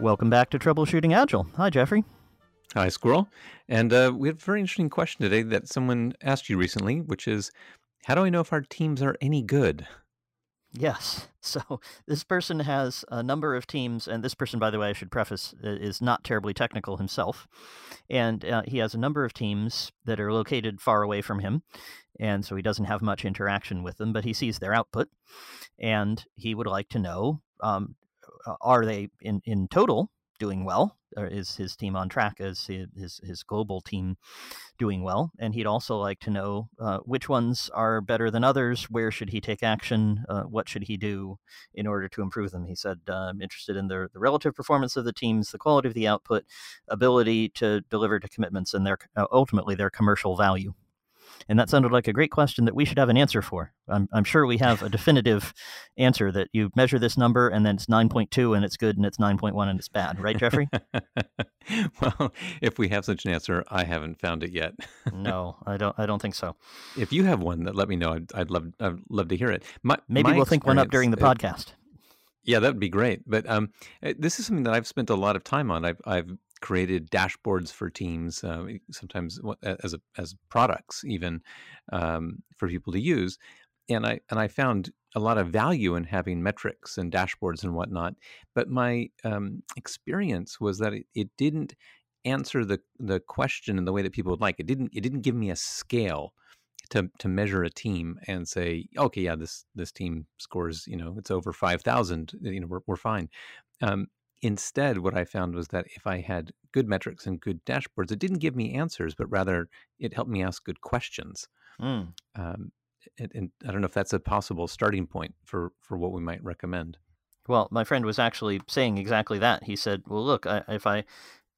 Welcome back to Troubleshooting Agile. Hi, Jeffrey. Hi, Squirrel. And uh, we have a very interesting question today that someone asked you recently, which is How do I know if our teams are any good? Yes. So this person has a number of teams, and this person, by the way, I should preface, is not terribly technical himself. And uh, he has a number of teams that are located far away from him. And so he doesn't have much interaction with them, but he sees their output. And he would like to know um, are they in, in total doing well? Or is his team on track? Is his, his global team doing well? And he'd also like to know uh, which ones are better than others. Where should he take action? Uh, what should he do in order to improve them? He said, uh, I'm interested in the, the relative performance of the teams, the quality of the output, ability to deliver to commitments, and their uh, ultimately their commercial value. And that sounded like a great question that we should have an answer for. I'm, I'm sure we have a definitive answer that you measure this number and then it's 9.2 and it's good and it's 9.1 and it's bad, right, Jeffrey? well, if we have such an answer, I haven't found it yet. no, I don't. I don't think so. If you have one, that let me know. I'd, I'd love. I'd love to hear it. My, Maybe my we'll think one up during the podcast. yeah, that would be great. But um, eh, this is something that I've spent a lot of time on. I've I've created dashboards for teams, uh, sometimes as a, as products even um, for people to use. And I and I found a lot of value in having metrics and dashboards and whatnot. But my um, experience was that it, it didn't answer the the question in the way that people would like. It didn't it didn't give me a scale to to measure a team and say, okay, yeah, this this team scores, you know, it's over five thousand, you know, we're we're fine. Um, Instead, what I found was that if I had good metrics and good dashboards, it didn't give me answers, but rather it helped me ask good questions. Mm. Um, and, and, I don't know if that's a possible starting point for, for what we might recommend. Well, my friend was actually saying exactly that. He said, "Well, look, I, if I,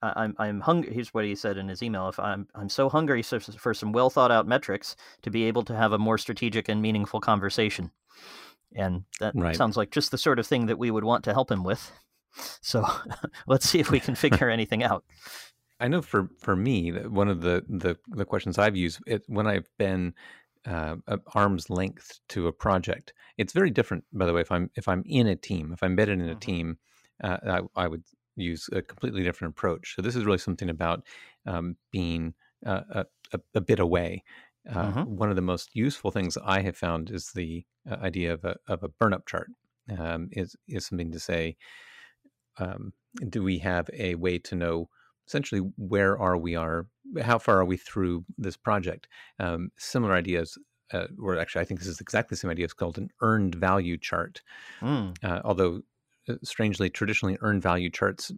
I I'm I'm hungry. Here's what he said in his email: If I'm I'm so hungry for some well thought out metrics to be able to have a more strategic and meaningful conversation." And that right. sounds like just the sort of thing that we would want to help him with. So let's see if we can figure anything out. I know for for me, one of the the, the questions I've used it, when I've been uh, arm's length to a project, it's very different. By the way, if I'm if I'm in a team, if I'm embedded in a mm-hmm. team, uh, I, I, would use a completely different approach. So this is really something about um, being uh, a, a, bit away. Uh, mm-hmm. One of the most useful things I have found is the uh, idea of a of a burn up chart. Um, is is something to say um, do we have a way to know essentially where are we are how far are we through this project? Um, similar ideas uh, or actually i think this is exactly the same idea. It's called an earned value chart. Mm. uh, although uh, strangely traditionally earned value charts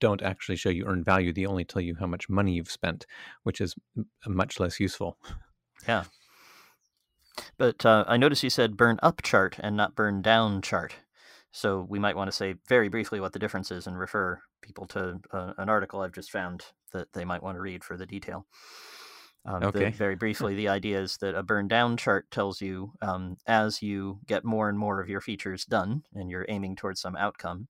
don't actually show you earned value. They only tell you how much money you've spent which is much less useful. Yeah. But uh, i noticed you said burn up chart and not burn down chart so we might want to say very briefly what the difference is and refer people to uh, an article I've just found that they might want to read for the detail. Um, okay. The, very briefly, the idea is that a burn down chart tells you um, as you get more and more of your features done and you're aiming towards some outcome,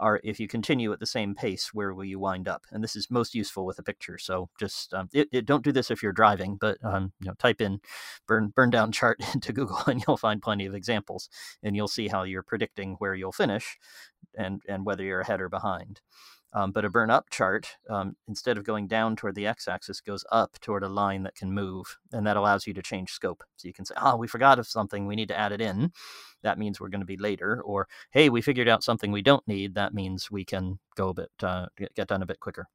are if you continue at the same pace, where will you wind up? And this is most useful with a picture. So just um, it, it, don't do this if you're driving, but um, you know, type in burn burn down chart into Google, and you'll find plenty of examples, and you'll see how you're predicting where you'll finish, and and whether you're ahead or behind. Um, but a burn up chart, um, instead of going down toward the x axis, goes up toward a line that can move. And that allows you to change scope. So you can say, oh, we forgot of something. We need to add it in. That means we're going to be later. Or, hey, we figured out something we don't need. That means we can go a bit, uh, get done a bit quicker.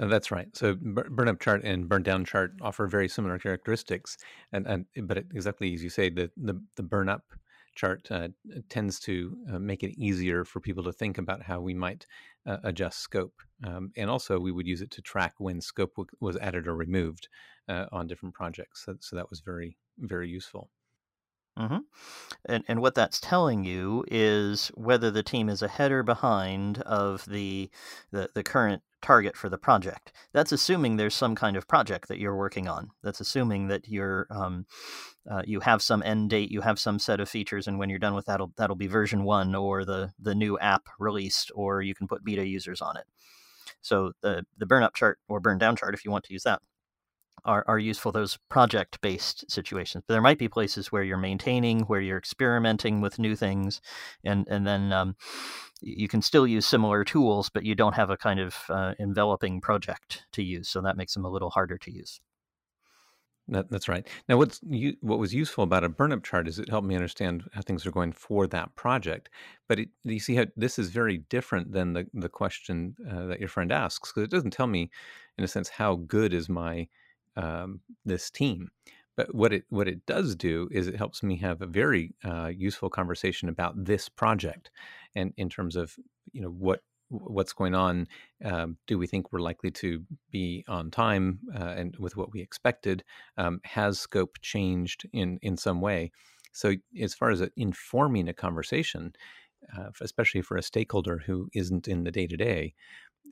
Uh, that's right. So burn up chart and burn down chart offer very similar characteristics, and, and but exactly as you say, the the, the burn up chart uh, tends to uh, make it easier for people to think about how we might uh, adjust scope. Um, and also, we would use it to track when scope w- was added or removed uh, on different projects. So, so, that was very, very useful. Mm-hmm. And, and what that's telling you is whether the team is ahead or behind of the, the, the current target for the project. That's assuming there's some kind of project that you're working on. That's assuming that you're um, uh, you have some end date, you have some set of features, and when you're done with that, that'll be version one or the the new app released, or you can put beta users on it. So the the burn up chart or burn down chart, if you want to use that, are, are useful those project based situations but there might be places where you're maintaining where you're experimenting with new things and and then um, you can still use similar tools but you don't have a kind of uh, enveloping project to use so that makes them a little harder to use that, that's right. Now, what's you, what was useful about a burnup chart is it helped me understand how things are going for that project. But it, you see how this is very different than the the question uh, that your friend asks because it doesn't tell me, in a sense, how good is my um, this team. But what it what it does do is it helps me have a very uh, useful conversation about this project, and in terms of you know what what's going on. Um, do we think we're likely to be on time uh, and with what we expected? Um, has scope changed in in some way? So, as far as informing a conversation, uh, especially for a stakeholder who isn't in the day to day,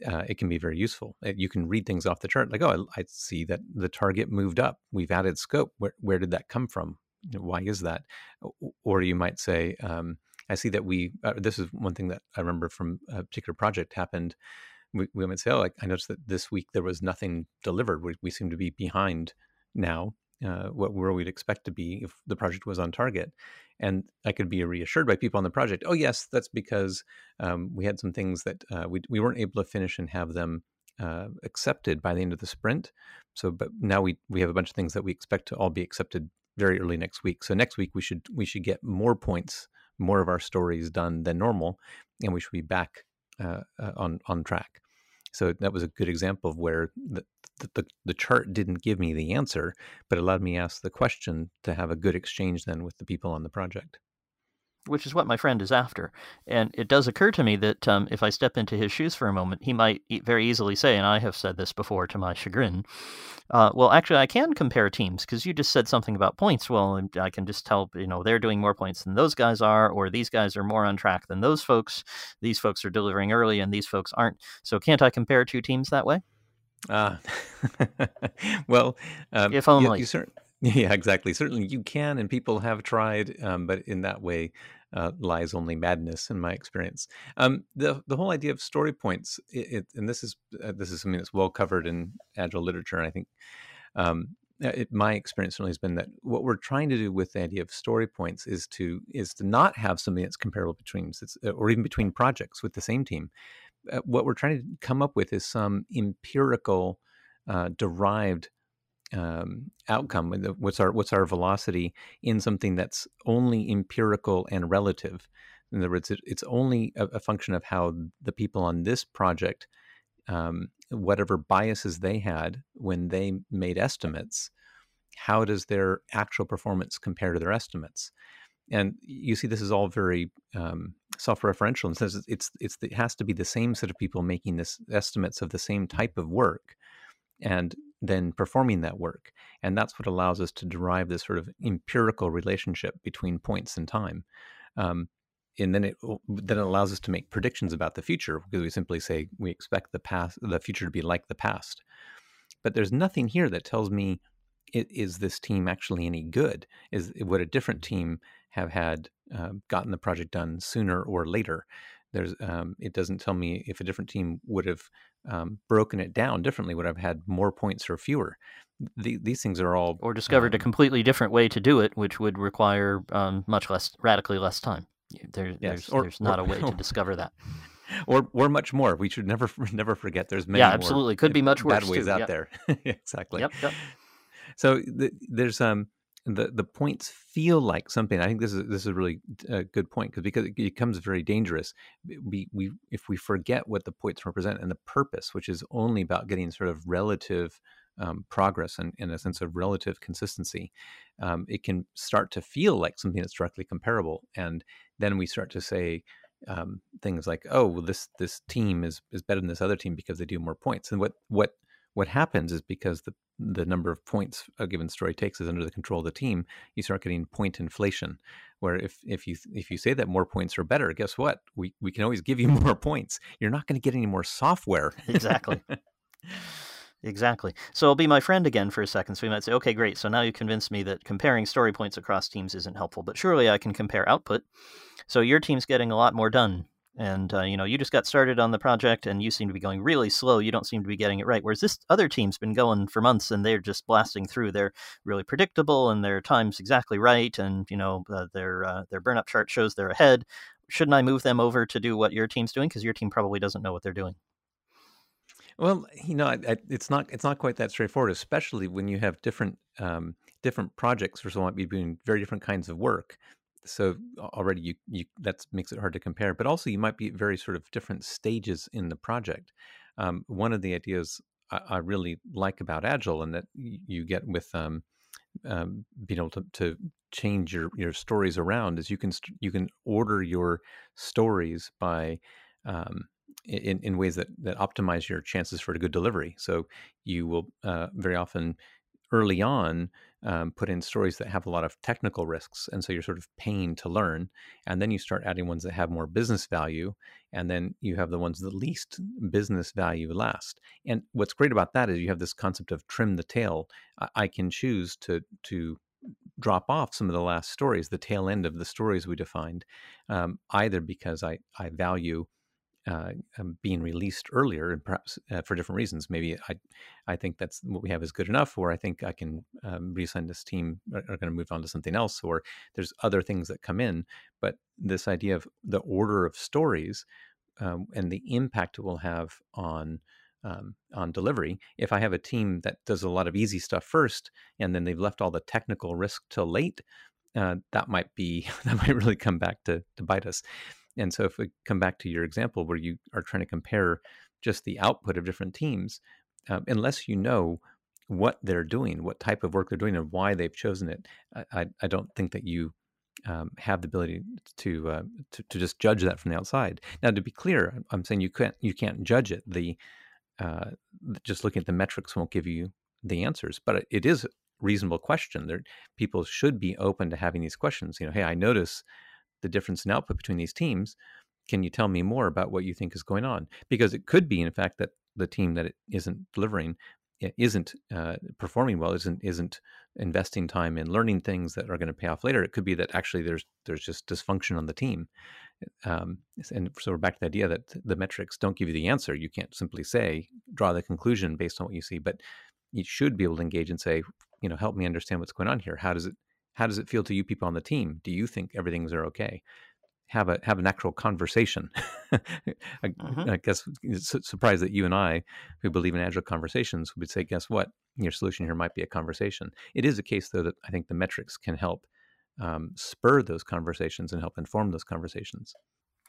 it can be very useful. Uh, you can read things off the chart, like, "Oh, I, I see that the target moved up. We've added scope. Where where did that come from? Why is that?" Or you might say. Um, I see that we, uh, this is one thing that I remember from a particular project happened. We, we might say, oh, I, I, noticed that this week there was nothing delivered. We, we seem to be behind now, uh, what where we'd expect to be if the project was on target. And I could be reassured by people on the project, oh, yes, that's because um, we had some things that uh, we, we weren't able to finish and have them uh, accepted by the end of the sprint. So, but now we we have a bunch of things that we expect to all be accepted very early next week. So next week we should we should get more points more of our stories done than normal, and we should be back uh, uh, on on track. So that was a good example of where the, the, the chart didn't give me the answer, but allowed me ask the question to have a good exchange then with the people on the project which is what my friend is after. And it does occur to me that um, if I step into his shoes for a moment, he might very easily say, and I have said this before to my chagrin, uh, well, actually, I can compare teams because you just said something about points. Well, I can just tell, you know, they're doing more points than those guys are, or these guys are more on track than those folks. These folks are delivering early and these folks aren't. So can't I compare two teams that way? Uh, well, um, if only. You, you yeah, exactly. Certainly you can, and people have tried, um, but in that way, uh, lies only madness in my experience. Um, the the whole idea of story points, it, it, and this is uh, this is something that's well covered in agile literature. and I think um, uh, it, my experience certainly has been that what we're trying to do with the idea of story points is to is to not have something that's comparable between or even between projects with the same team. Uh, what we're trying to come up with is some empirical uh, derived um, outcome what's our what's our velocity in something that's only empirical and relative. In other words it, it's only a, a, function of how the people on this project um, whatever biases they had when they made estimates how does their actual performance compare to their estimates and you see this is all very um, self-referential and says it's, it's it has to be the same set of people making this estimates of the same type of work and then performing that work. And that's what allows us to derive this sort of empirical relationship between points in time. Um, and then it then it allows us to make predictions about the future because we simply say we expect the past the future to be like the past. But there's nothing here that tells me is this team actually any good? Is would a different team have had uh, gotten the project done sooner or later? There's um, it doesn't tell me if a different team would have um, broken it down differently, would have had more points or fewer. The, these things are all or discovered um, a completely different way to do it, which would require um, much less, radically less time. There, yes. There's, or, there's not or, a way to discover that. Or, or much more. We should never, never forget. There's many. Yeah, absolutely. Could be much worse. Bad ways too. out yep. there. exactly. Yep. Yep. So the, there's um the the points feel like something. I think this is this is a really uh, good point because because it becomes very dangerous. We we if we forget what the points represent and the purpose, which is only about getting sort of relative um, progress and in a sense of relative consistency, um, it can start to feel like something that's directly comparable, and then we start to say. Um, things like, oh, well, this this team is is better than this other team because they do more points. And what what what happens is because the the number of points a given story takes is under the control of the team, you start getting point inflation. Where if if you if you say that more points are better, guess what? We we can always give you more points. You're not going to get any more software. exactly. Exactly. So I'll be my friend again for a second. So we might say, okay, great. So now you convinced me that comparing story points across teams isn't helpful, but surely I can compare output. So your team's getting a lot more done and uh, you know you just got started on the project and you seem to be going really slow you don't seem to be getting it right whereas this other team's been going for months and they're just blasting through they're really predictable and their time's exactly right and you know uh, their uh, their burn up chart shows they're ahead. Shouldn't i move them over to do what your team's doing? Because your team probably doesn't know what they're doing. Well you know it's not it's not quite that straightforward especially when you have different um, different projects or so might be doing very different kinds of work so already you you that makes it hard to compare but also you might be at very sort of different stages in the project um, one of the ideas I, I, really like about agile and that you get with um, um, being able to, to change your your stories around is you can you can order your stories by um, in, in ways that, that optimize your chances for a good delivery. So you will uh, very often early on um, put in stories that have a lot of technical risks and so you're sort of paying to learn and then you start adding ones that have more business value and then you have the ones that least business value last. And what's great about that is you have this concept of trim the tail. I, I can choose to to drop off some of the last stories the tail end of the stories we defined um, either because i i value uh, um, being released earlier, and perhaps uh, for different reasons. Maybe I, I think that's what we have is good enough, or I think I can um, reassign this team are, are going to move on to something else, or there's other things that come in. But this idea of the order of stories um, and the impact it will have on um, on delivery. If I have a team that does a lot of easy stuff first, and then they've left all the technical risk till late, uh, that might be that might really come back to to bite us. And so, if we come back to your example where you are trying to compare just the output of different teams, um, unless you know what they're doing, what type of work they're doing, and why they've chosen it, I, I don't think that you um, have the ability to, uh, to, to just judge that from the outside. Now, to be clear, I'm saying you can't you can't judge it. The uh, just looking at the metrics won't give you the answers, but it is a reasonable question. There, people should be open to having these questions. You know, hey, I notice the difference in output between these teams. Can you tell me more about what you think is going on? Because it could be, in fact, that the team that it isn't delivering isn't uh, performing well, isn't isn't investing time in learning things that are going to pay off later. It could be that actually there's there's just dysfunction on the team, um, and so we're back to the idea that the metrics don't give you the answer. You can't simply say draw the conclusion based on what you see, but you should be able to engage and say, you know, help me understand what's going on here. How does it how does it feel to you people on the team? Do you think everything's are okay? Have a have an actual conversation. I, mm-hmm. I, guess it's surprised that you and I, who believe in agile conversations, would say, "Guess what? Your solution here might be a conversation." It is a case, though, that I think the metrics can help um, spur those conversations and help inform those conversations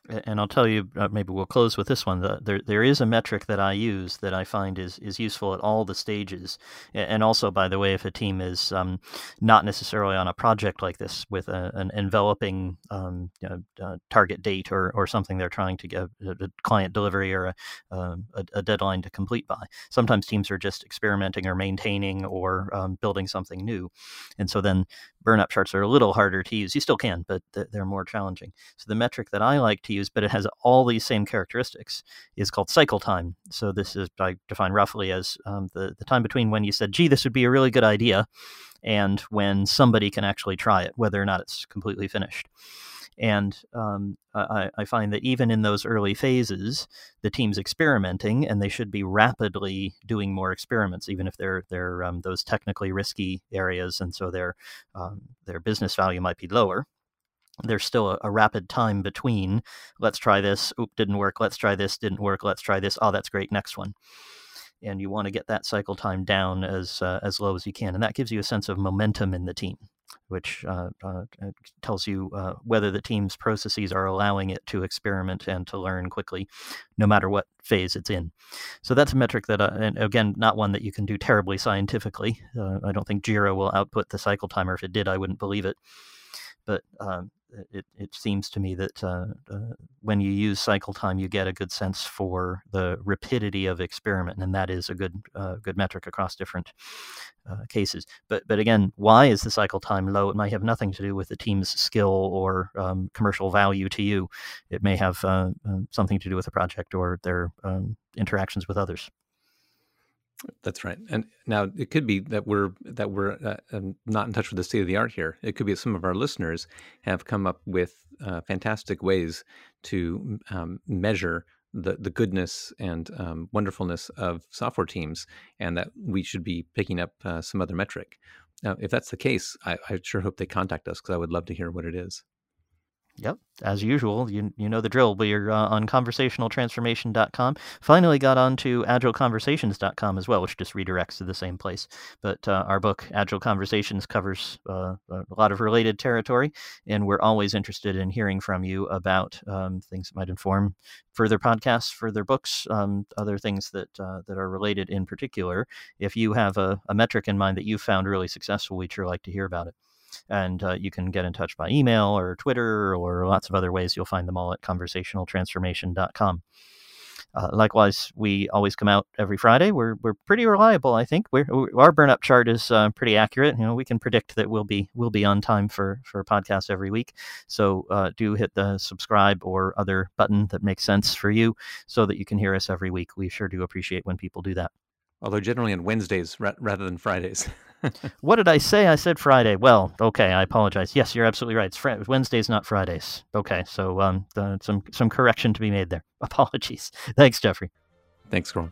and I'll tell you, uh, maybe we'll close with this one. The, there, there is a metric that I use that I find is, is useful at all the stages. And also, by the way, if a team is um, not necessarily on a project like this with a, an enveloping um, uh, target date or, or something they're trying to get a, client delivery or a, um, a, a, deadline to complete by. Sometimes teams are just experimenting or maintaining or um, building something new. And so then burn up charts are a little harder to use. You still can, but they're more challenging. So the metric that I like to use, but it has all these same characteristics, is called cycle time. So this is I define roughly as um, the the time between when you said, "Gee, this would be a really good idea," and when somebody can actually try it, whether or not it's completely finished. And um, I, I, find that even in those early phases, the team's experimenting, and they should be rapidly doing more experiments, even if they're they're um, those technically risky areas, and so their um, their business value might be lower. There's still a, a, rapid time between. Let's try this. Oop, didn't work. Let's try this. Didn't work. Let's try this. Oh, that's great. Next one and you want to get that cycle time down as uh, as low as you can, and that gives you a sense of momentum in the team which uh, uh, tells you uh, whether the team's processes are allowing it to experiment and to learn quickly, no matter what phase it's in. So that's a metric that, uh, and again, not one that you can do terribly scientifically. Uh, I don't think Jira will output the cycle timer. If it did, I wouldn't believe it. But um, it, it seems to me that uh, uh, when you use cycle time, you get a good sense for the rapidity of experiment, and that is a good uh, good metric across different uh, cases. But but again, why is the cycle time low? It might have nothing to do with the team's skill or um, commercial value to you. It may have uh, something to do with the project or their um, interactions with others. That's right. And now it could be that we're that we're uh, um, not in touch with the state of the art here. It could be that some of our listeners have come up with uh, fantastic ways to um, measure the the goodness and um, wonderfulness of software teams, and that we should be picking up uh, some other metric. Now, if that's the case, I, I sure hope they contact us because I would love to hear what it is. Yep, as usual, you you know the drill. We're uh, on conversationaltransformation.com. Finally got onto agileconversations.com as well, which just redirects to the same place. But uh, our book, Agile Conversations, covers uh, a lot of related territory, and we're always interested in hearing from you about um, things that might inform further podcasts, further books, um, other things that uh, that are related in particular. If you have a, a metric in mind that you've found really successful, we'd sure like to hear about it. And uh, you can get in touch by email or Twitter or lots of other ways. You'll find them all at conversationaltransformation.com. Uh, likewise, we always come out every Friday. We're we're pretty reliable, I think. We're, our burn up chart is uh, pretty accurate. You know, we can predict that we'll be we'll be on time for for a podcast every week. So uh, do hit the subscribe or other button that makes sense for you, so that you can hear us every week. We sure do appreciate when people do that. Although generally on Wednesdays ra- rather than Fridays. what did I say? I said Friday. Well, okay, I apologize. Yes, you're absolutely right. It's fr- Wednesdays, not Fridays. Okay, so um, some some correction to be made there. Apologies. Thanks, Jeffrey. Thanks, Squirrel.